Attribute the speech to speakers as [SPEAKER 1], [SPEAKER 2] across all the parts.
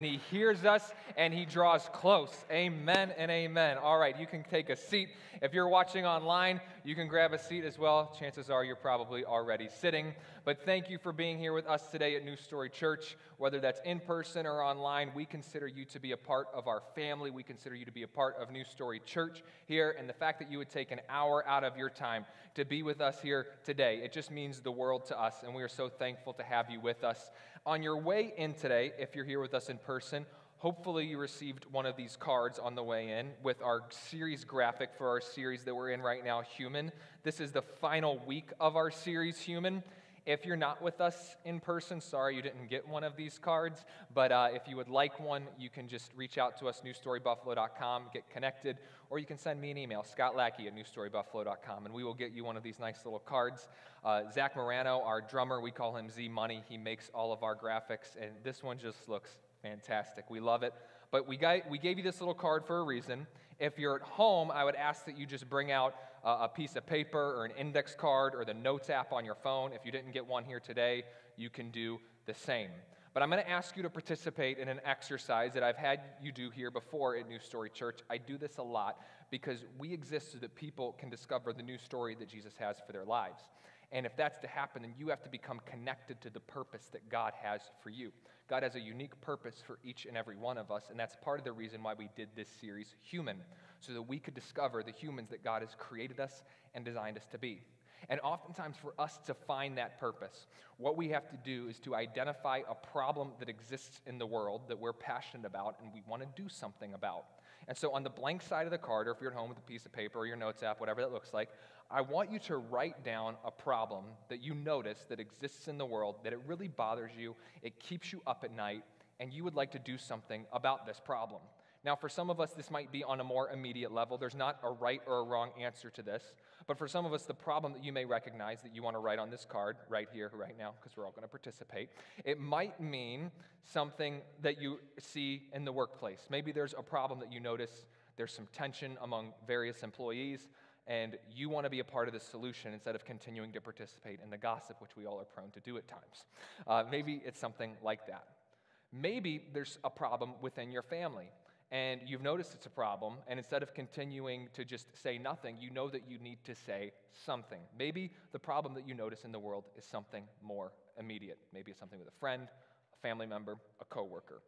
[SPEAKER 1] He hears us and he draws close. Amen and amen. All right, you can take a seat. If you're watching online, you can grab a seat as well. Chances are you're probably already sitting. But thank you for being here with us today at New Story Church. Whether that's in person or online, we consider you to be a part of our family. We consider you to be a part of New Story Church here. And the fact that you would take an hour out of your time to be with us here today, it just means the world to us. And we are so thankful to have you with us. On your way in today, if you're here with us in person, hopefully you received one of these cards on the way in with our series graphic for our series that we're in right now, Human. This is the final week of our series, Human. If you're not with us in person, sorry you didn't get one of these cards, but uh, if you would like one, you can just reach out to us, newstorybuffalo.com, get connected, or you can send me an email, Scott Lackey at newstorybuffalo.com, and we will get you one of these nice little cards. Uh, Zach Morano, our drummer, we call him Z Money. He makes all of our graphics, and this one just looks fantastic. We love it. But we, got, we gave you this little card for a reason. If you're at home, I would ask that you just bring out a piece of paper or an index card or the Notes app on your phone. If you didn't get one here today, you can do the same. But I'm going to ask you to participate in an exercise that I've had you do here before at New Story Church. I do this a lot because we exist so that people can discover the new story that Jesus has for their lives. And if that's to happen, then you have to become connected to the purpose that God has for you. God has a unique purpose for each and every one of us, and that's part of the reason why we did this series, Human, so that we could discover the humans that God has created us and designed us to be. And oftentimes, for us to find that purpose, what we have to do is to identify a problem that exists in the world that we're passionate about and we want to do something about. And so, on the blank side of the card, or if you're at home with a piece of paper or your notes app, whatever that looks like, I want you to write down a problem that you notice that exists in the world, that it really bothers you, it keeps you up at night, and you would like to do something about this problem. Now, for some of us, this might be on a more immediate level. There's not a right or a wrong answer to this. But for some of us, the problem that you may recognize that you want to write on this card right here, right now, because we're all going to participate, it might mean something that you see in the workplace. Maybe there's a problem that you notice, there's some tension among various employees and you want to be a part of the solution instead of continuing to participate in the gossip, which we all are prone to do at times. Uh, maybe it's something like that. Maybe there's a problem within your family, and you've noticed it's a problem, and instead of continuing to just say nothing, you know that you need to say something. Maybe the problem that you notice in the world is something more immediate. Maybe it's something with a friend, a family member, a coworker.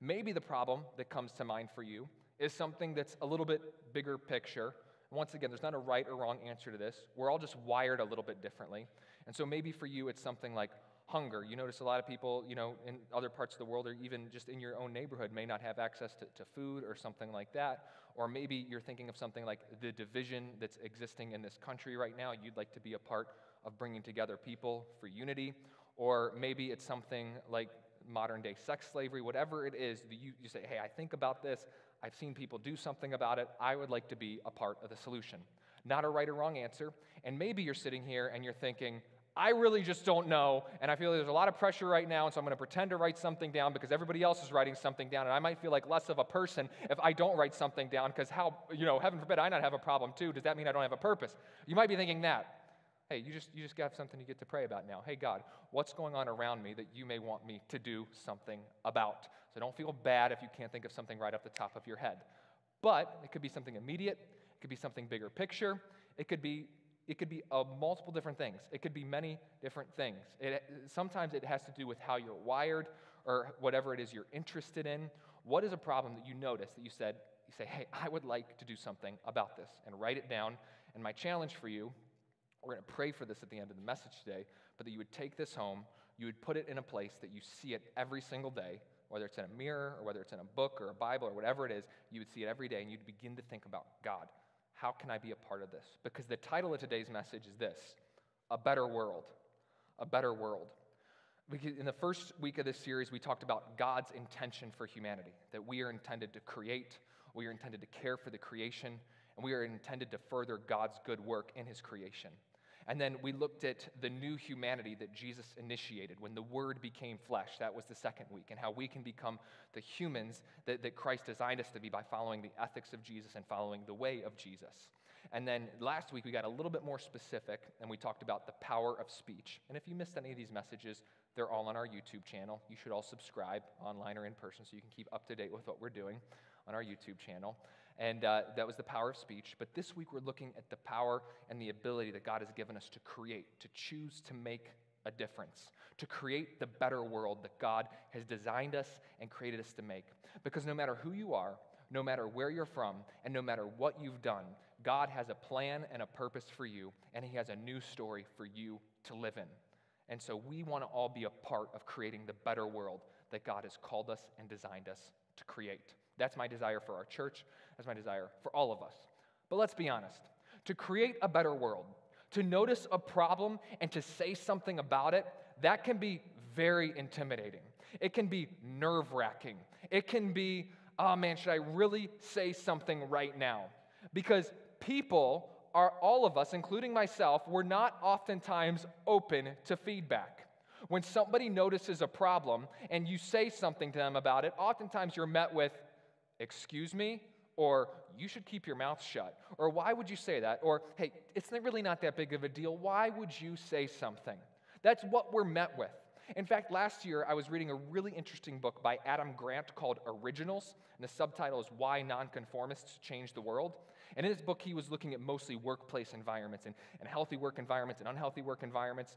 [SPEAKER 1] Maybe the problem that comes to mind for you is something that's a little bit bigger picture once again, there's not a right or wrong answer to this. We're all just wired a little bit differently. And so maybe for you, it's something like hunger. You notice a lot of people, you know, in other parts of the world or even just in your own neighborhood may not have access to, to food or something like that. Or maybe you're thinking of something like the division that's existing in this country right now. You'd like to be a part of bringing together people for unity. Or maybe it's something like modern day sex slavery, whatever it is, you, you say, hey, I think about this. I've seen people do something about it. I would like to be a part of the solution. Not a right or wrong answer. And maybe you're sitting here and you're thinking, I really just don't know, and I feel there's a lot of pressure right now, and so I'm going to pretend to write something down because everybody else is writing something down, and I might feel like less of a person if I don't write something down because how, you know, heaven forbid I not have a problem too. Does that mean I don't have a purpose? You might be thinking that. Hey, you just, you just got something you get to pray about now. Hey, God, what's going on around me that you may want me to do something about? So don't feel bad if you can't think of something right off the top of your head. But it could be something immediate, it could be something bigger picture, it could be it could be uh, multiple different things. It could be many different things. It, sometimes it has to do with how you're wired or whatever it is you're interested in. What is a problem that you notice that you said, you say, hey, I would like to do something about this, and write it down. And my challenge for you we're going to pray for this at the end of the message today, but that you would take this home, you would put it in a place that you see it every single day, whether it's in a mirror or whether it's in a book or a Bible or whatever it is, you would see it every day and you'd begin to think about God. How can I be a part of this? Because the title of today's message is this A Better World. A Better World. In the first week of this series, we talked about God's intention for humanity, that we are intended to create, we are intended to care for the creation, and we are intended to further God's good work in his creation. And then we looked at the new humanity that Jesus initiated when the Word became flesh. That was the second week, and how we can become the humans that, that Christ designed us to be by following the ethics of Jesus and following the way of Jesus. And then last week we got a little bit more specific and we talked about the power of speech. And if you missed any of these messages, they're all on our YouTube channel. You should all subscribe online or in person so you can keep up to date with what we're doing on our YouTube channel. And uh, that was the power of speech. But this week we're looking at the power and the ability that God has given us to create, to choose to make a difference, to create the better world that God has designed us and created us to make. Because no matter who you are, no matter where you're from, and no matter what you've done, God has a plan and a purpose for you, and He has a new story for you to live in. And so we want to all be a part of creating the better world that God has called us and designed us to create. That's my desire for our church. That's my desire for all of us. But let's be honest to create a better world, to notice a problem and to say something about it, that can be very intimidating. It can be nerve wracking. It can be, oh man, should I really say something right now? Because people are, all of us, including myself, we're not oftentimes open to feedback. When somebody notices a problem and you say something to them about it, oftentimes you're met with, excuse me, or you should keep your mouth shut, or why would you say that, or hey, it's really not that big of a deal. Why would you say something? That's what we're met with. In fact, last year I was reading a really interesting book by Adam Grant called Originals, and the subtitle is Why Nonconformists Change the World. And in this book, he was looking at mostly workplace environments and, and healthy work environments and unhealthy work environments.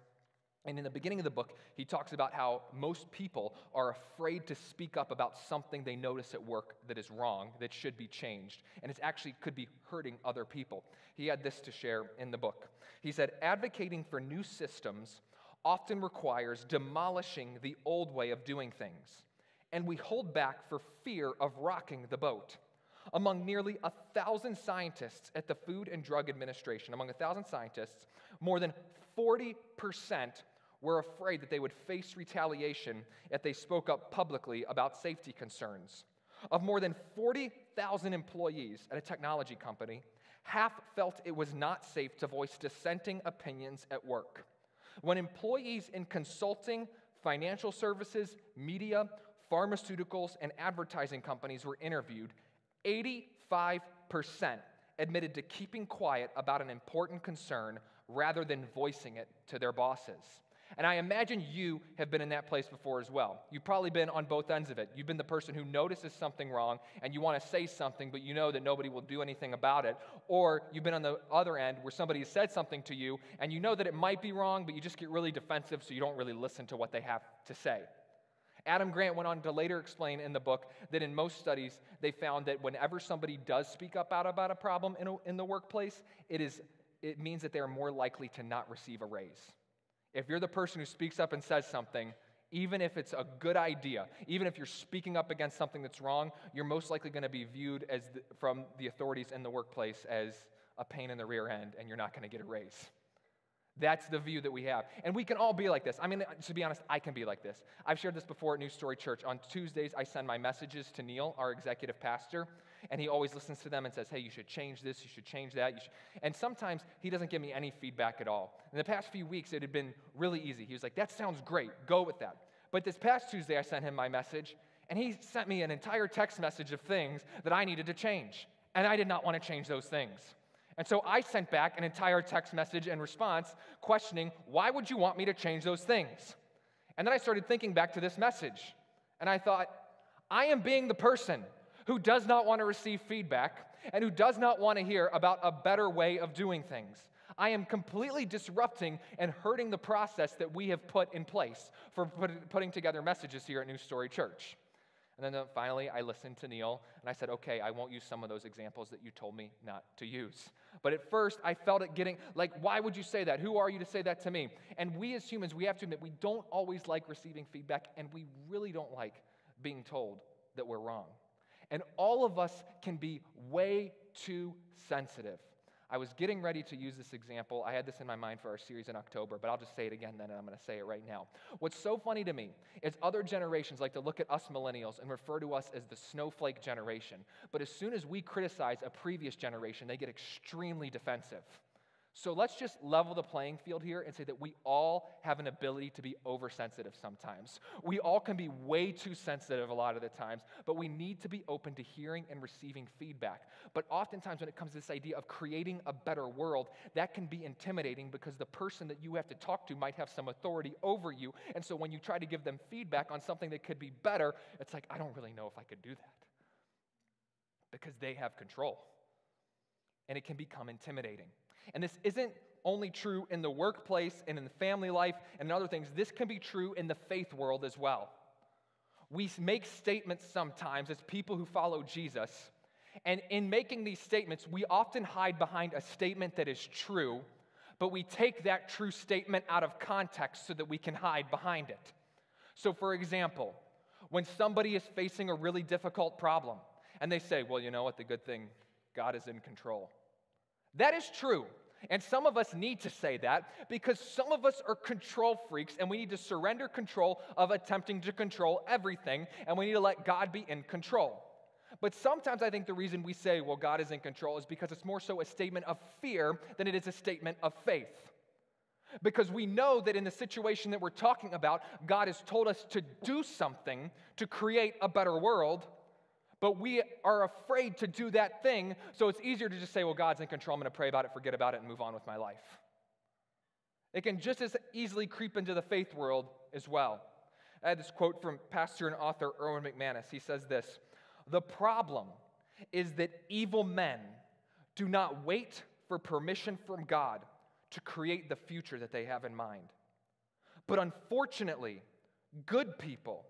[SPEAKER 1] And in the beginning of the book, he talks about how most people are afraid to speak up about something they notice at work that is wrong, that should be changed, and it actually could be hurting other people. He had this to share in the book. He said, Advocating for new systems often requires demolishing the old way of doing things, and we hold back for fear of rocking the boat. Among nearly a thousand scientists at the Food and Drug Administration, among a thousand scientists, more than 40% were afraid that they would face retaliation if they spoke up publicly about safety concerns. Of more than 40,000 employees at a technology company, half felt it was not safe to voice dissenting opinions at work. When employees in consulting, financial services, media, pharmaceuticals, and advertising companies were interviewed, 85% admitted to keeping quiet about an important concern rather than voicing it to their bosses. And I imagine you have been in that place before as well. You've probably been on both ends of it. You've been the person who notices something wrong and you want to say something, but you know that nobody will do anything about it. Or you've been on the other end where somebody has said something to you and you know that it might be wrong, but you just get really defensive so you don't really listen to what they have to say. Adam Grant went on to later explain in the book that in most studies, they found that whenever somebody does speak up out about a problem in, a, in the workplace, it, is, it means that they are more likely to not receive a raise. If you're the person who speaks up and says something, even if it's a good idea, even if you're speaking up against something that's wrong, you're most likely going to be viewed as the, from the authorities in the workplace as a pain in the rear end and you're not going to get a raise. That's the view that we have. And we can all be like this. I mean, to be honest, I can be like this. I've shared this before at New Story Church. On Tuesdays, I send my messages to Neil, our executive pastor, and he always listens to them and says, hey, you should change this, you should change that. Should. And sometimes he doesn't give me any feedback at all. In the past few weeks, it had been really easy. He was like, that sounds great, go with that. But this past Tuesday, I sent him my message, and he sent me an entire text message of things that I needed to change. And I did not want to change those things. And so I sent back an entire text message in response questioning, why would you want me to change those things? And then I started thinking back to this message. And I thought, I am being the person who does not want to receive feedback and who does not want to hear about a better way of doing things. I am completely disrupting and hurting the process that we have put in place for putting together messages here at New Story Church. And then uh, finally, I listened to Neil and I said, okay, I won't use some of those examples that you told me not to use. But at first, I felt it getting like, why would you say that? Who are you to say that to me? And we as humans, we have to admit, we don't always like receiving feedback and we really don't like being told that we're wrong. And all of us can be way too sensitive I was getting ready to use this example. I had this in my mind for our series in October, but I'll just say it again then, and I'm going to say it right now. What's so funny to me is other generations like to look at us millennials and refer to us as the snowflake generation. But as soon as we criticize a previous generation, they get extremely defensive. So let's just level the playing field here and say that we all have an ability to be oversensitive sometimes. We all can be way too sensitive a lot of the times, but we need to be open to hearing and receiving feedback. But oftentimes, when it comes to this idea of creating a better world, that can be intimidating because the person that you have to talk to might have some authority over you. And so when you try to give them feedback on something that could be better, it's like, I don't really know if I could do that because they have control. And it can become intimidating. And this isn't only true in the workplace and in the family life and in other things, this can be true in the faith world as well. We make statements sometimes as people who follow Jesus, and in making these statements, we often hide behind a statement that is true, but we take that true statement out of context so that we can hide behind it. So, for example, when somebody is facing a really difficult problem and they say, Well, you know what, the good thing, God is in control. That is true. And some of us need to say that because some of us are control freaks and we need to surrender control of attempting to control everything and we need to let God be in control. But sometimes I think the reason we say, well, God is in control is because it's more so a statement of fear than it is a statement of faith. Because we know that in the situation that we're talking about, God has told us to do something to create a better world, but we are afraid to do that thing, so it's easier to just say, well, God's in control, I'm going to pray about it, forget about it, and move on with my life. It can just as easily creep into the faith world as well. I had this quote from pastor and author Erwin McManus. He says this The problem is that evil men do not wait for permission from God to create the future that they have in mind. But unfortunately, good people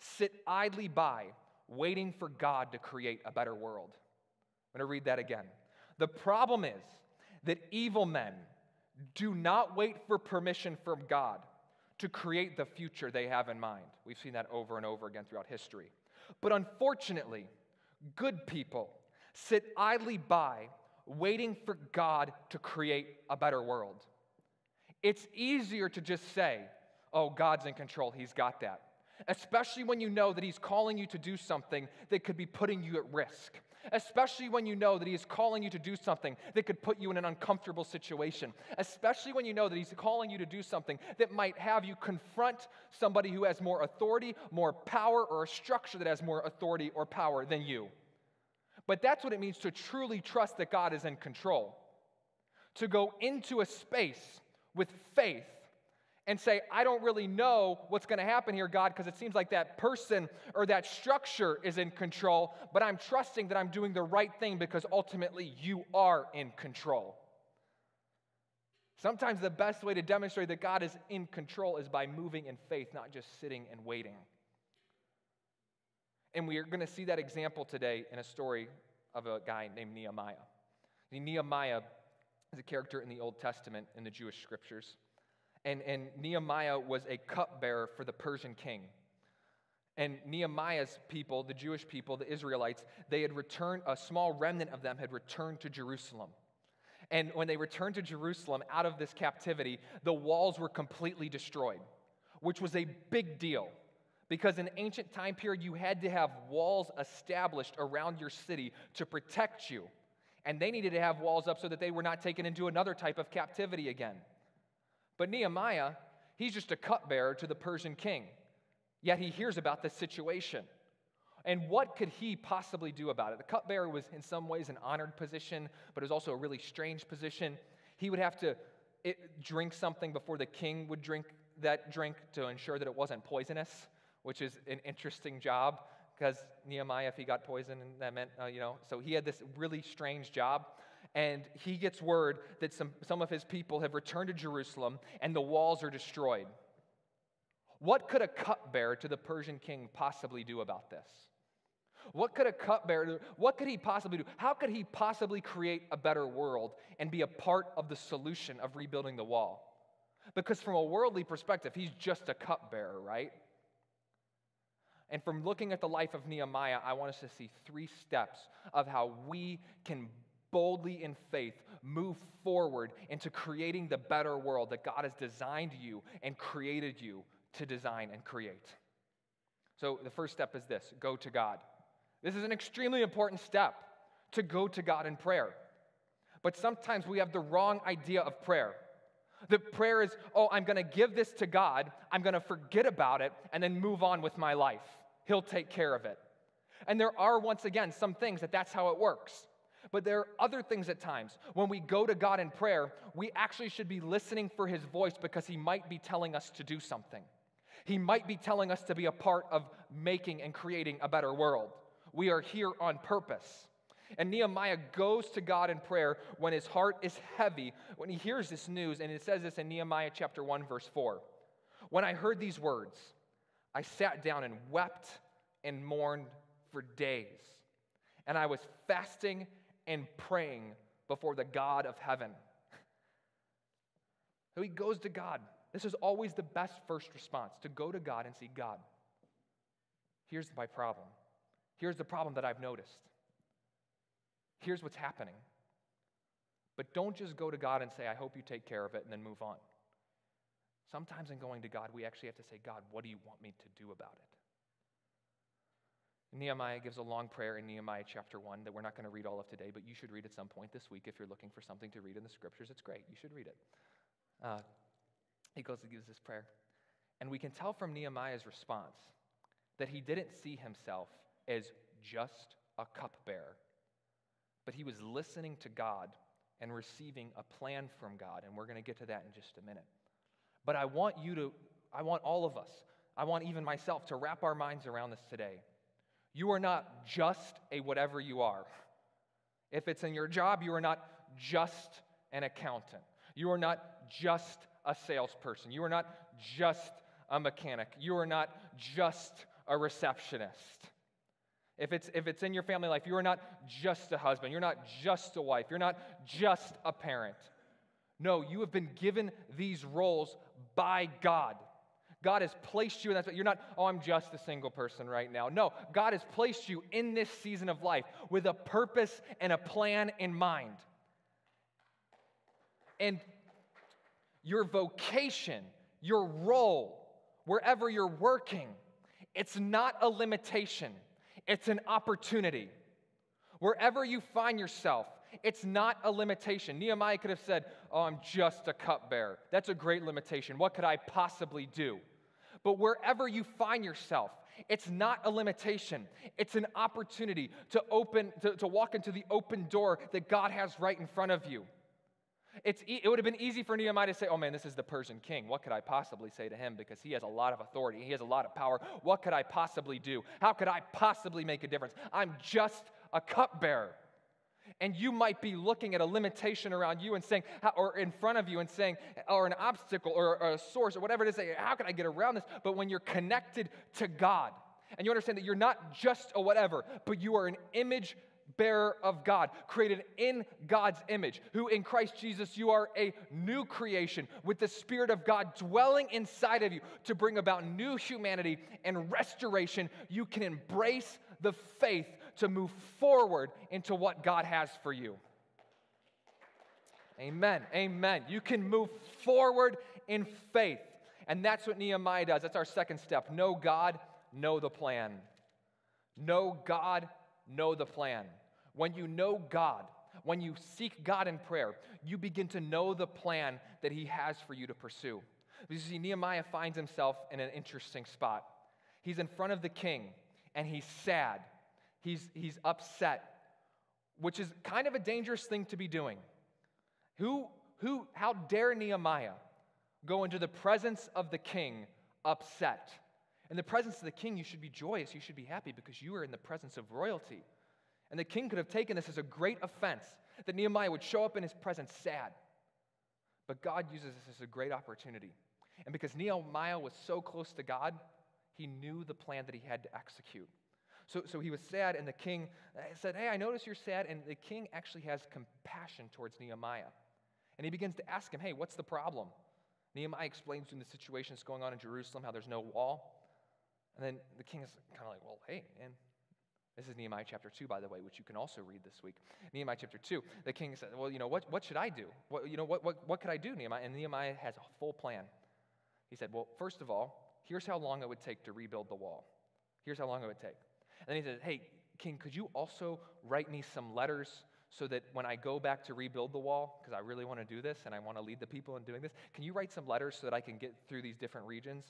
[SPEAKER 1] sit idly by waiting for God to create a better world. I'm going to read that again. The problem is that evil men do not wait for permission from God to create the future they have in mind. We've seen that over and over again throughout history. But unfortunately, good people sit idly by waiting for God to create a better world. It's easier to just say, oh, God's in control, He's got that especially when you know that He's calling you to do something that could be putting you at risk. Especially when you know that He is calling you to do something that could put you in an uncomfortable situation. Especially when you know that He's calling you to do something that might have you confront somebody who has more authority, more power, or a structure that has more authority or power than you. But that's what it means to truly trust that God is in control. To go into a space with faith and say, I don't really know what's going to happen here, God, because it seems like that person or that structure is in control, but I'm trusting that I'm doing the right thing because ultimately you are in control. Sometimes the best way to demonstrate that God is in control is by moving in faith, not just sitting and waiting. And we are going to see that example today in a story of a guy named Nehemiah. Nehemiah is a character in the Old Testament in the Jewish scriptures and, and Nehemiah was a cupbearer for the Persian king. And Nehemiah's people, the Jewish people, the Israelites, they had returned, a small remnant of them had returned to Jerusalem. And when they returned to Jerusalem out of this captivity, the walls were completely destroyed, which was a big deal. Because in ancient time period, you had to have walls established around your city to protect you. And they needed to have walls up so that they were not taken into another type of captivity again. But Nehemiah, he's just a cupbearer to the Persian king. Yet he hears about this situation. And what could he possibly do about it? The cupbearer was, in some ways, an honored position, but it was also a really strange position. He would have to it, drink something before the king would drink that drink to ensure that it wasn't poisonous, which is an interesting job because Nehemiah, if he got poisoned, that meant, uh, you know, so he had this really strange job and he gets word that some, some of his people have returned to Jerusalem and the walls are destroyed. What could a cupbearer to the Persian king possibly do about this? What could a cupbearer? What could he possibly do? How could he possibly create a better world and be a part of the solution of rebuilding the wall? Because from a worldly perspective, he's just a cupbearer, right? And from looking at the life of Nehemiah, I want us to see three steps of how we can boldly in faith move forward into creating the better world that God has designed you and created you to design and create. So the first step is this go to God. This is an extremely important step to go to God in prayer. But sometimes we have the wrong idea of prayer. The prayer is, oh, I'm going to give this to God, I'm going to forget about it, and then move on with my life. He'll take care of it. And there are, once again, some things that that's how it works. But there are other things at times. When we go to God in prayer, we actually should be listening for His voice because He might be telling us to do something. He might be telling us to be a part of making and creating a better world. We are here on purpose. And Nehemiah goes to God in prayer when his heart is heavy, when he hears this news. And it says this in Nehemiah chapter 1, verse 4. When I heard these words, I sat down and wept and mourned for days. And I was fasting and praying before the God of heaven. So he goes to God. This is always the best first response to go to God and see God. Here's my problem. Here's the problem that I've noticed. Here's what's happening. But don't just go to God and say, I hope you take care of it, and then move on. Sometimes in going to God, we actually have to say, God, what do you want me to do about it? Nehemiah gives a long prayer in Nehemiah chapter 1 that we're not going to read all of today, but you should read at some point this week if you're looking for something to read in the scriptures. It's great. You should read it. Uh, he goes and gives this prayer. And we can tell from Nehemiah's response that he didn't see himself as just a cupbearer, but he was listening to God and receiving a plan from God. And we're going to get to that in just a minute. But I want you to, I want all of us, I want even myself to wrap our minds around this today. You are not just a whatever you are. If it's in your job, you are not just an accountant. You are not just a salesperson. You are not just a mechanic. You are not just a receptionist. If it's, if it's in your family life, you are not just a husband. You're not just a wife. You're not just a parent. No, you have been given these roles by God. God has placed you in that. You're not, oh, I'm just a single person right now. No, God has placed you in this season of life with a purpose and a plan in mind. And your vocation, your role, wherever you're working, it's not a limitation, it's an opportunity. Wherever you find yourself, it's not a limitation. Nehemiah could have said, Oh, I'm just a cupbearer. That's a great limitation. What could I possibly do? But wherever you find yourself, it's not a limitation. It's an opportunity to open, to, to walk into the open door that God has right in front of you. It's, it would have been easy for Nehemiah to say, Oh man, this is the Persian king. What could I possibly say to him? Because he has a lot of authority, he has a lot of power. What could I possibly do? How could I possibly make a difference? I'm just a cupbearer. And you might be looking at a limitation around you and saying, or in front of you and saying, or an obstacle or a source or whatever it is, how can I get around this? But when you're connected to God and you understand that you're not just a whatever, but you are an image bearer of God, created in God's image, who in Christ Jesus you are a new creation with the Spirit of God dwelling inside of you to bring about new humanity and restoration, you can embrace the faith to move forward into what God has for you. Amen. Amen. You can move forward in faith. And that's what Nehemiah does. That's our second step. Know God, know the plan. Know God, know the plan. When you know God, when you seek God in prayer, you begin to know the plan that He has for you to pursue. You see, Nehemiah finds himself in an interesting spot. He's in front of the king and he's sad he's, he's upset, which is kind of a dangerous thing to be doing. Who, who, how dare Nehemiah go into the presence of the king upset? In the presence of the king, you should be joyous, you should be happy because you are in the presence of royalty. And the king could have taken this as a great offense that Nehemiah would show up in his presence sad. But God uses this as a great opportunity. And because Nehemiah was so close to God, he knew the plan that he had to execute. So, so he was sad, and the king uh, said, Hey, I notice you're sad. And the king actually has compassion towards Nehemiah. And he begins to ask him, Hey, what's the problem? Nehemiah explains to him the situation that's going on in Jerusalem, how there's no wall. And then the king is kind of like, Well, hey, man, this is Nehemiah chapter 2, by the way, which you can also read this week. Nehemiah chapter 2. The king said, Well, you know, what, what should I do? What, you know, what, what, what could I do, Nehemiah? And Nehemiah has a full plan. He said, Well, first of all, here's how long it would take to rebuild the wall. Here's how long it would take. And then he says, Hey, King, could you also write me some letters so that when I go back to rebuild the wall, because I really want to do this and I want to lead the people in doing this, can you write some letters so that I can get through these different regions?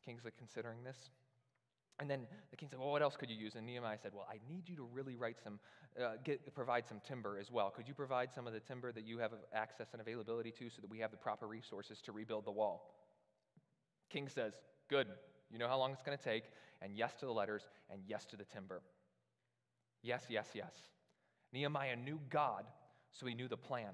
[SPEAKER 1] The king's like considering this. And then the king said, Well, what else could you use? And Nehemiah said, Well, I need you to really write some, uh, get, provide some timber as well. Could you provide some of the timber that you have access and availability to so that we have the proper resources to rebuild the wall? King says, Good. You know how long it's going to take. And yes to the letters, and yes to the timber. Yes, yes, yes. Nehemiah knew God, so he knew the plan.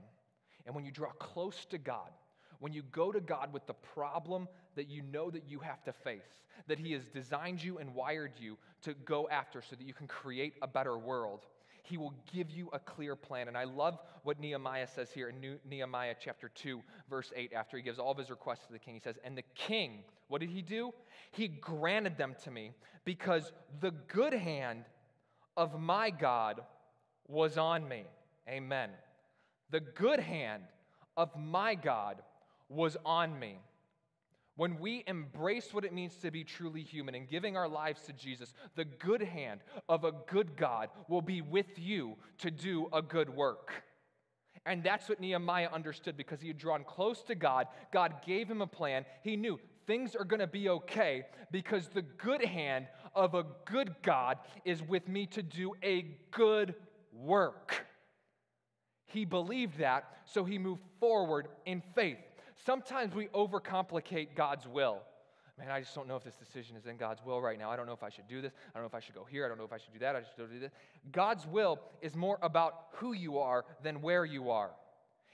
[SPEAKER 1] And when you draw close to God, when you go to God with the problem that you know that you have to face, that He has designed you and wired you to go after so that you can create a better world, He will give you a clear plan. And I love what Nehemiah says here in Nehemiah chapter 2, verse 8, after he gives all of his requests to the king. He says, And the king, what did he do? He granted them to me because the good hand of my God was on me. Amen. The good hand of my God was on me. When we embrace what it means to be truly human and giving our lives to Jesus, the good hand of a good God will be with you to do a good work. And that's what Nehemiah understood because he had drawn close to God. God gave him a plan. He knew things are going to be okay because the good hand of a good God is with me to do a good work. He believed that, so he moved forward in faith. Sometimes we overcomplicate God's will. Man, I just don't know if this decision is in God's will right now. I don't know if I should do this. I don't know if I should go here. I don't know if I should do that. I should do this. God's will is more about who you are than where you are.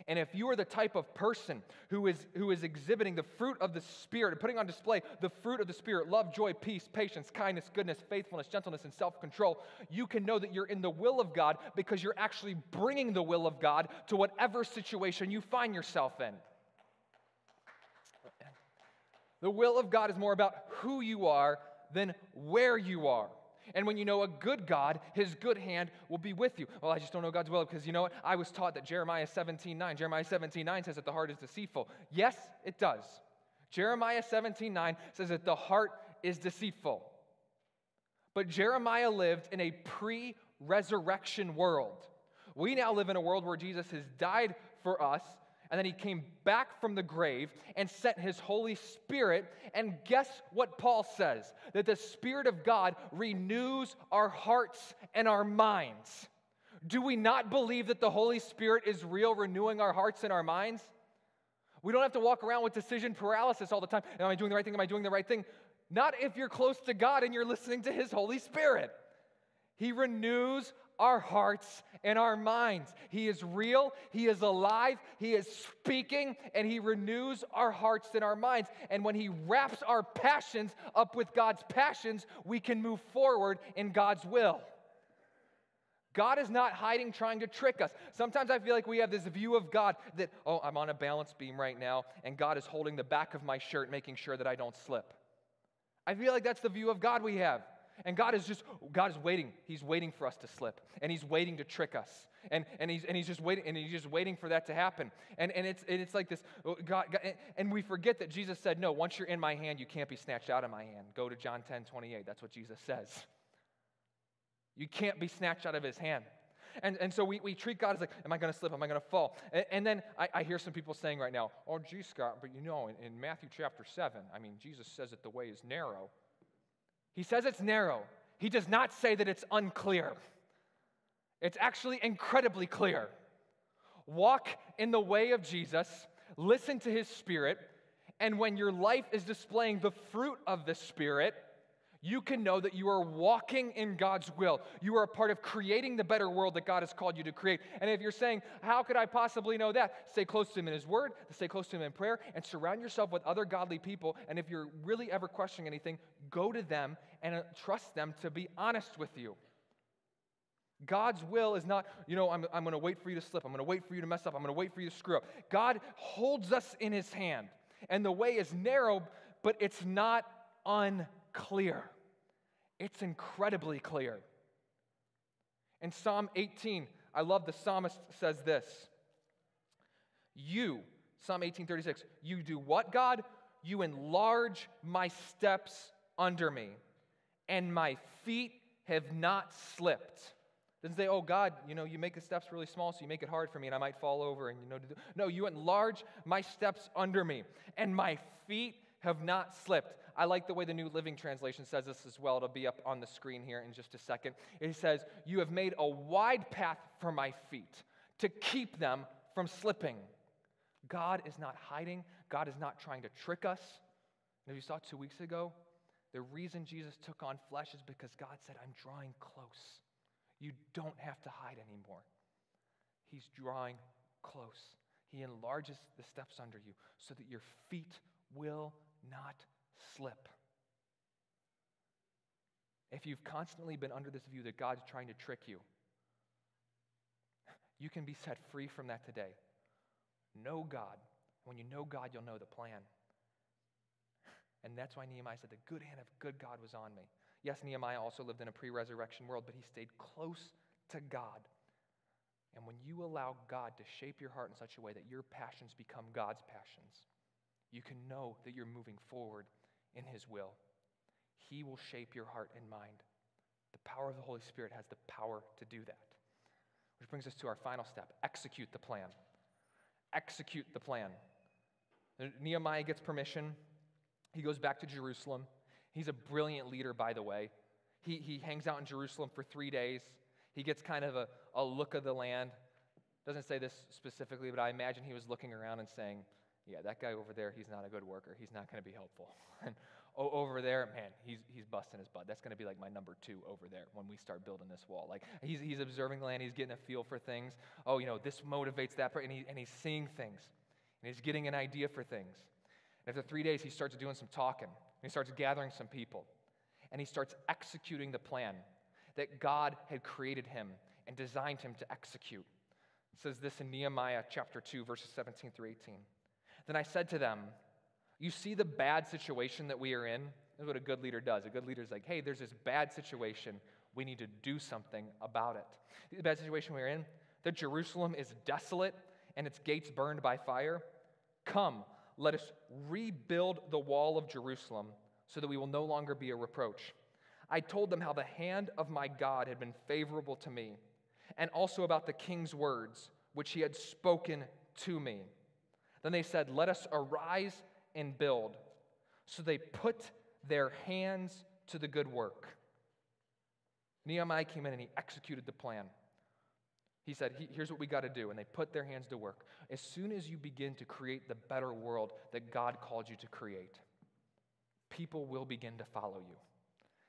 [SPEAKER 1] And if you are the type of person who is, who is exhibiting the fruit of the Spirit, putting on display the fruit of the Spirit love, joy, peace, patience, kindness, goodness, faithfulness, gentleness, and self control you can know that you're in the will of God because you're actually bringing the will of God to whatever situation you find yourself in. The will of God is more about who you are than where you are. And when you know a good God, his good hand will be with you. Well, I just don't know God's will because you know what? I was taught that Jeremiah 17 9, Jeremiah 17 9 says that the heart is deceitful. Yes, it does. Jeremiah 17 9 says that the heart is deceitful. But Jeremiah lived in a pre resurrection world. We now live in a world where Jesus has died for us and then he came back from the grave and sent his Holy Spirit. And guess what Paul says? That the Spirit of God renews our hearts and our minds. Do we not believe that the Holy Spirit is real, renewing our hearts and our minds? We don't have to walk around with decision paralysis all the time. Am I doing the right thing? Am I doing the right thing? Not if you're close to God and you're listening to His Holy Spirit. He renews our hearts and our minds. He is real, He is alive, He is speaking, and He renews our hearts and our minds. And when He wraps our passions up with God's passions, we can move forward in God's will. God is not hiding, trying to trick us. Sometimes I feel like we have this view of God that, oh, I'm on a balance beam right now, and God is holding the back of my shirt, making sure that I don't slip. I feel like that's the view of God we have. And God is just, God is waiting. He's waiting for us to slip. And He's waiting to trick us. And, and, he's, and he's just waiting, and he's just waiting for that to happen. And, and, it's, and it's like this, oh, God, God, and we forget that Jesus said, No, once you're in my hand, you can't be snatched out of my hand. Go to John 10 28. That's what Jesus says. You can't be snatched out of his hand. And, and so we, we treat God as like, Am I going to slip? Am I going to fall? And, and then I, I, hear some people saying right now, Oh, gee, Scott, but you know, in, in Matthew chapter 7, I mean, Jesus says that the way is narrow. He says it's narrow. He does not say that it's unclear. It's actually incredibly clear. Walk in the way of Jesus, listen to his spirit, and when your life is displaying the fruit of the spirit, you can know that you are walking in God's will. You are a part of creating the better world that God has called you to create. And if you're saying, How could I possibly know that? Stay close to Him in His Word, stay close to Him in prayer, and surround yourself with other godly people. And if you're really ever questioning anything, go to them and uh, trust them to be honest with you. God's will is not, you know, I'm, I'm going to wait for you to slip. I'm going to wait for you to mess up. I'm going to wait for you to screw up. God holds us in His hand. And the way is narrow, but it's not unclear. It's incredibly clear. In Psalm 18, I love the psalmist says this. You, Psalm 18:36, you do what, God? You enlarge my steps under me, and my feet have not slipped. Doesn't say, oh God, you know, you make the steps really small, so you make it hard for me and I might fall over and you know, no, you enlarge my steps under me, and my feet have not slipped. I like the way the New Living Translation says this as well. It'll be up on the screen here in just a second. It says, You have made a wide path for my feet to keep them from slipping. God is not hiding, God is not trying to trick us. If you saw two weeks ago, the reason Jesus took on flesh is because God said, I'm drawing close. You don't have to hide anymore. He's drawing close. He enlarges the steps under you so that your feet will not slip. If you've constantly been under this view that God's trying to trick you, you can be set free from that today. Know God. When you know God, you'll know the plan. And that's why Nehemiah said, The good hand of good God was on me. Yes, Nehemiah also lived in a pre resurrection world, but he stayed close to God. And when you allow God to shape your heart in such a way that your passions become God's passions, you can know that you're moving forward in His will. He will shape your heart and mind. The power of the Holy Spirit has the power to do that. Which brings us to our final step execute the plan. Execute the plan. Nehemiah gets permission. He goes back to Jerusalem. He's a brilliant leader, by the way. He, he hangs out in Jerusalem for three days. He gets kind of a, a look of the land. Doesn't say this specifically, but I imagine he was looking around and saying, yeah, that guy over there, he's not a good worker. He's not going to be helpful. and over there, man, he's, he's busting his butt. That's going to be like my number two over there when we start building this wall. Like, he's, he's observing the land, he's getting a feel for things. Oh, you know, this motivates that, and, he, and he's seeing things, and he's getting an idea for things. And after three days, he starts doing some talking, and he starts gathering some people, and he starts executing the plan that God had created him and designed him to execute. It says this in Nehemiah chapter 2, verses 17 through 18. Then I said to them, You see the bad situation that we are in? This is what a good leader does. A good leader is like, Hey, there's this bad situation. We need to do something about it. The bad situation we're in, that Jerusalem is desolate and its gates burned by fire. Come, let us rebuild the wall of Jerusalem so that we will no longer be a reproach. I told them how the hand of my God had been favorable to me, and also about the king's words, which he had spoken to me. Then they said, Let us arise and build. So they put their hands to the good work. Nehemiah came in and he executed the plan. He said, Here's what we got to do. And they put their hands to work. As soon as you begin to create the better world that God called you to create, people will begin to follow you.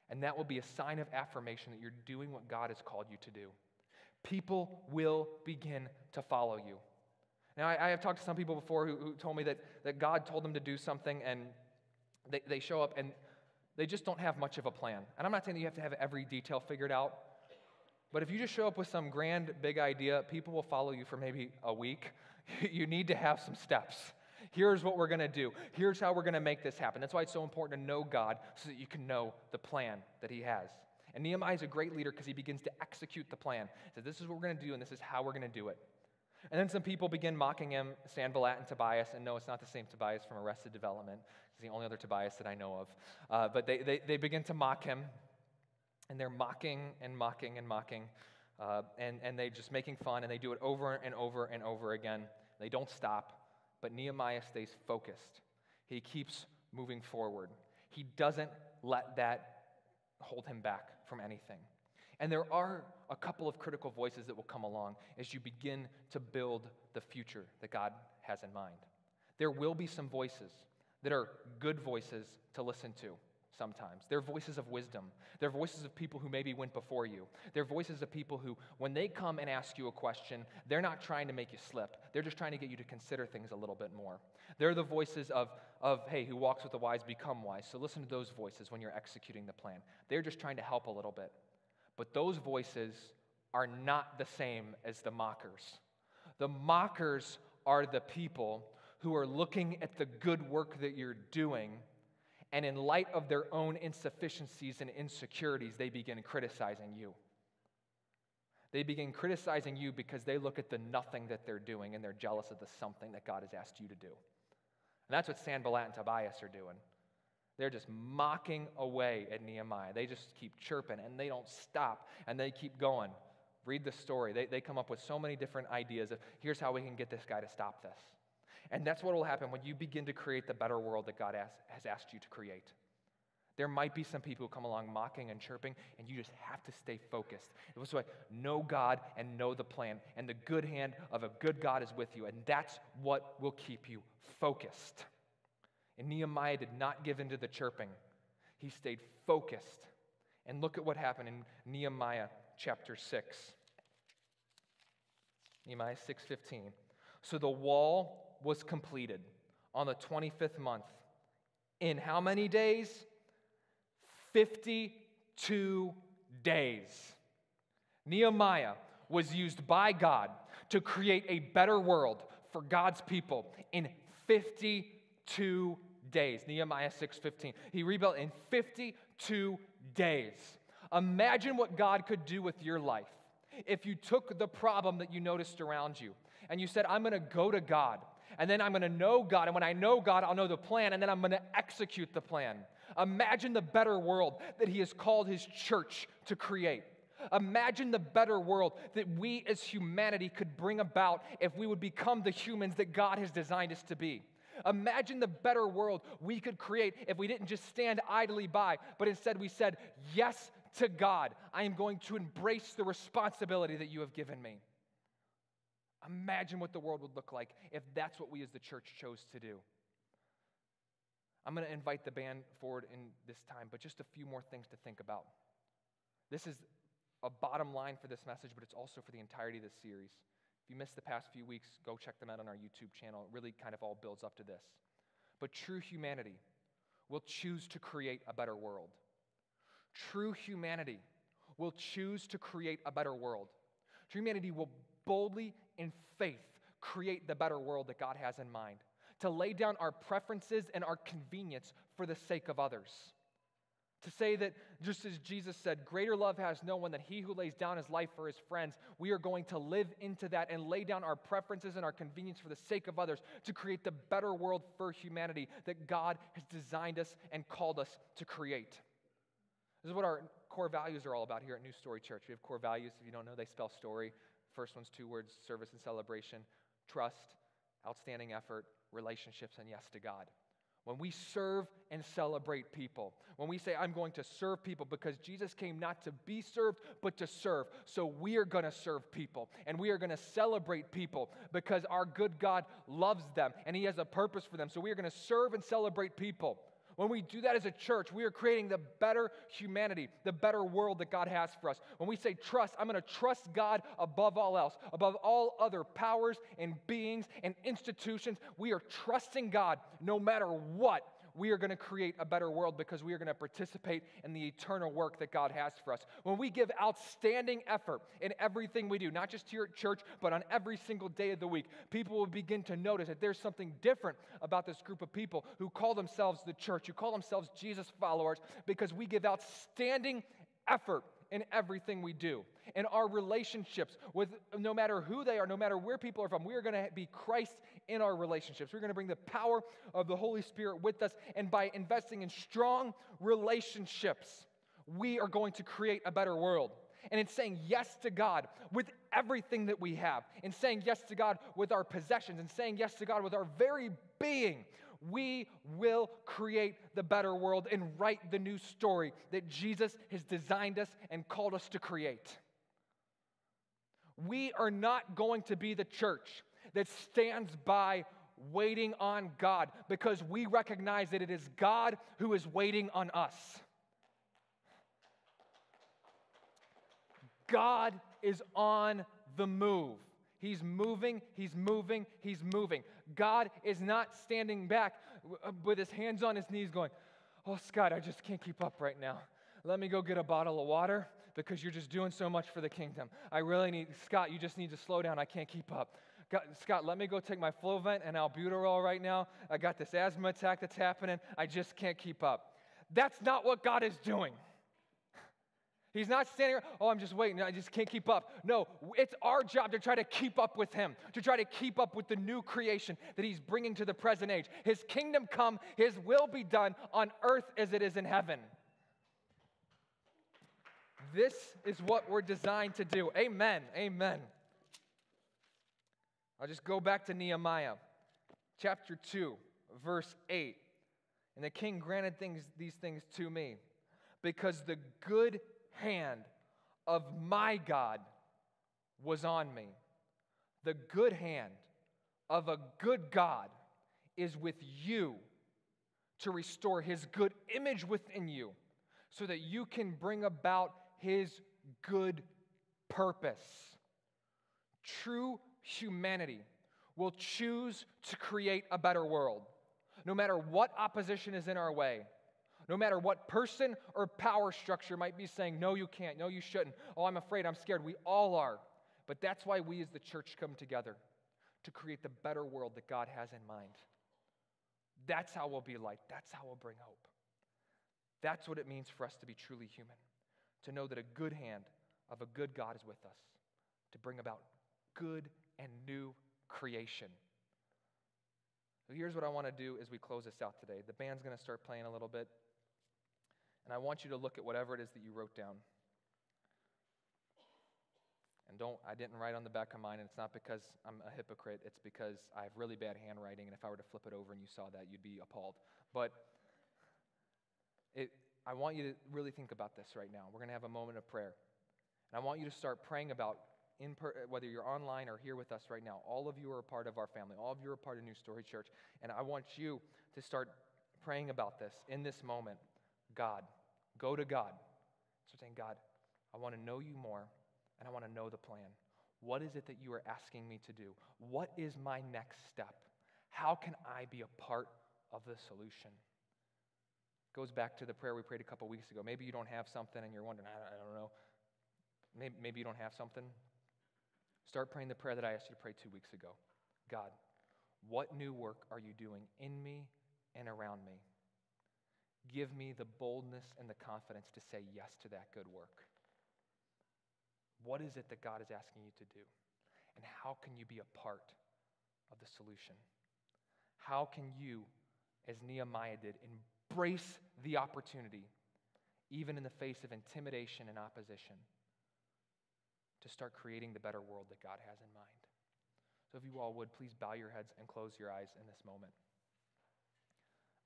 [SPEAKER 1] And that will be a sign of affirmation that you're doing what God has called you to do. People will begin to follow you. Now, I, I have talked to some people before who, who, told me that, that God told them to do something and they, they show up and they just don't have much of a plan. And I'm not saying that you have to have every detail figured out, but if you just show up with some grand, big idea, people will follow you for maybe a week. you need to have some steps. Here's what we're going to do. Here's how we're going to make this happen. That's why it's so important to know God so that you can know the plan that He has. And Nehemiah is a great leader because he begins to execute the plan. He says, This is what we're going to do, and this is how we're going to do it. And then some people begin mocking him, Sanballat and Tobias, and no, it's not the same Tobias from Arrested Development. It's the only other Tobias that I know of. Uh, but they, they, they begin to mock him, and they're mocking and mocking and mocking, uh, and, and they're just making fun, and they do it over and over and over again. They don't stop, but Nehemiah stays focused. He keeps moving forward. He doesn't let that hold him back from anything. And there are a couple of critical voices that will come along as you begin to build the future that God has in mind. There will be some voices that are good voices to listen to sometimes. They're voices of wisdom. They're voices of people who maybe went before you. They're voices of people who, when they come and ask you a question, they're not trying to make you slip. They're just trying to get you to consider things a little bit more. They're the voices of, of hey, who walks with the wise become wise. So listen to those voices when you're executing the plan. They're just trying to help a little bit. But those voices are not the same as the mockers. The mockers are the people who are looking at the good work that you're doing, and in light of their own insufficiencies and insecurities, they begin criticizing you. They begin criticizing you because they look at the nothing that they're doing and they're jealous of the something that God has asked you to do. And that's what Sanballat and Tobias are doing. They're just mocking away at Nehemiah. They just keep chirping and they don't stop and they keep going. Read the story. They, they come up with so many different ideas of here's how we can get this guy to stop this. And that's what will happen when you begin to create the better world that God has, has asked you to create. There might be some people who come along mocking and chirping, and you just have to stay focused. It was like, know God and know the plan. And the good hand of a good God is with you. And that's what will keep you focused. And Nehemiah did not give in to the chirping, he stayed focused. And look at what happened in Nehemiah chapter 6. Nehemiah 6:15. So the wall was completed on the 25th month. In how many days? 52 days. Nehemiah was used by God to create a better world for God's people in 52 days. Nehemiah 6:15. He rebuilt in 52 days. Imagine what God could do with your life if you took the problem that you noticed around you and you said, I'm going to go to God, and then I'm going to know God, and when I know God, I'll know the plan, and then I'm going to execute the plan. Imagine the better world that He has called His church to create. Imagine the better world that we as humanity could bring about if we would become the humans that God has designed us to be. Imagine the better world we could create if we didn't just stand idly by, but instead we said yes to God. I am going to embrace the responsibility that you have given me. Imagine what the world would look like if that's what we as the church chose to do. I'm going to invite the band forward in this time, but just a few more things to think about. This is a bottom line for this message, but it's also for the entirety of this series. If you missed the past few weeks, go check them out on our YouTube channel. It really kind of all builds up to this. But true humanity will choose to create a better world. True humanity will choose to create a better world. True humanity will boldly, in faith, create the better world that God has in mind, to lay down our preferences and our convenience for the sake of others. To say that, just as Jesus said, greater love has no one than he who lays down his life for his friends, we are going to live into that and lay down our preferences and our convenience for the sake of others to create the better world for humanity that God has designed us and called us to create. This is what our core values are all about here at New Story Church. We have core values. If you don't know, they spell story. First one's two words service and celebration, trust, outstanding effort, relationships, and yes to God when we serve and celebrate people, when we say, I'm going to serve people because Jesus came not to be served, but to serve. So we are going to serve people and we are going to celebrate people because our good God loves them and He has a purpose for them. So we are going to serve and celebrate people. When we do that as a church, we are creating the better humanity, the better world that God has for us. When we say trust, I'm going to trust God above all else, above all other powers and beings and institutions. We are trusting God no matter what we are going to create a better world because we are going to participate in the eternal work that God has for us. When we give outstanding effort in everything we do, not just here at church, but on every single day of the week, people will begin to notice that there's something different about this group of people who call themselves the church, who call themselves Jesus followers, because we give outstanding effort in everything we do. In our relationships with no matter who they are, no matter where people are from, we are going to be Christ in our relationships. We're going to bring the power of the Holy Spirit with us. And by investing in strong relationships, we are going to create a better world. And in saying yes to God with everything that we have, in saying yes to God with our possessions, and saying yes to God with our very being, we will create the better world and write the new story that Jesus has designed us and called us to create. We are not going to be the church that stands by waiting on God because we recognize that it is God who is waiting on us. God is on the move. He's moving, he's moving, he's moving. God is not standing back with his hands on his knees going, Oh, Scott, I just can't keep up right now. Let me go get a bottle of water because you're just doing so much for the kingdom. I really need, Scott, you just need to slow down. I can't keep up. Scott, let me go take my Flovent and albuterol right now. I got this asthma attack that's happening. I just can't keep up. That's not what God is doing. He's not standing oh, I'm just waiting. I just can't keep up. No, it's our job to try to keep up with him, to try to keep up with the new creation that he's bringing to the present age. His kingdom come, his will be done on earth as it is in heaven. This is what we're designed to do. Amen. Amen. I'll just go back to Nehemiah chapter 2, verse 8. And the king granted things, these things to me because the good hand of my God was on me. The good hand of a good God is with you to restore his good image within you so that you can bring about his good purpose. True humanity will choose to create a better world, no matter what opposition is in our way. No matter what person or power structure might be saying, no, you can't, no, you shouldn't, oh, I'm afraid, I'm scared. We all are. But that's why we as the church come together to create the better world that God has in mind. That's how we'll be light. That's how we'll bring hope. That's what it means for us to be truly human, to know that a good hand of a good God is with us, to bring about good and new creation. So here's what I want to do as we close this out today. The band's going to start playing a little bit, and I want you to look at whatever it is that you wrote down. And don't, I didn't write on the back of mine, and it's not because I'm a hypocrite. It's because I have really bad handwriting, and if I were to flip it over and you saw that, you'd be appalled. But it, I want you to really think about this right now. We're going to have a moment of prayer. And I want you to start praying about, in per, uh, whether you're online or here with us right now, all of you are a part of our family. All of you are a part of New Story Church. And I want you to start praying about this in this moment. God, go to God. Start saying, God, I want to know you more, and I want to know the plan. What is it that you are asking me to do? What is my next step? How can I be a part of the solution? Goes back to the prayer we prayed a couple weeks ago. Maybe you don't have something and you're wondering, I don't know. Maybe, maybe you don't have something. Start praying the prayer that I asked you to pray two weeks ago. God, what new work are you doing in me and around me? Give me the boldness and the confidence to say yes to that good work. What is it that God is asking you to do? And how can you be a part of the solution? How can you, as Nehemiah did, embrace the opportunity, even in the face of intimidation and opposition, to start creating the better world that God has in mind. So, if you all would, please bow your heads and close your eyes in this moment.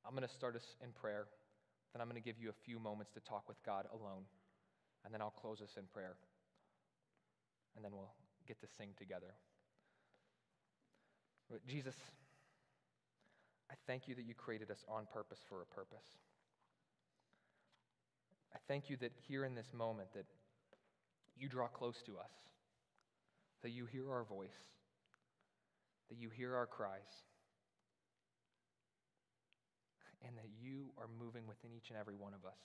[SPEAKER 1] I'm going to start us in prayer, then I'm going to give you a few moments to talk with God alone, and then I'll close us in prayer, and then we'll get to sing together. But Jesus, I thank you that you created us on purpose for a purpose. I thank you that here in this moment that you draw close to us, that you hear our voice, that you hear our cries, and that you are moving within each and every one of us.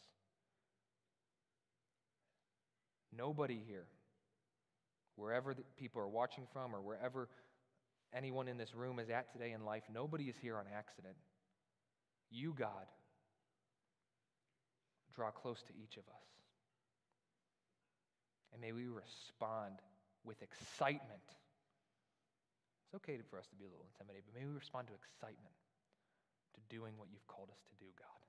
[SPEAKER 1] Nobody here, wherever people are watching from or wherever anyone in this room is at today in life, nobody is here on accident. You, God, draw close to each of us. And may we respond with excitement. It's okay for us to be a little intimidated, but may we respond to excitement to doing what you've called us to do, God.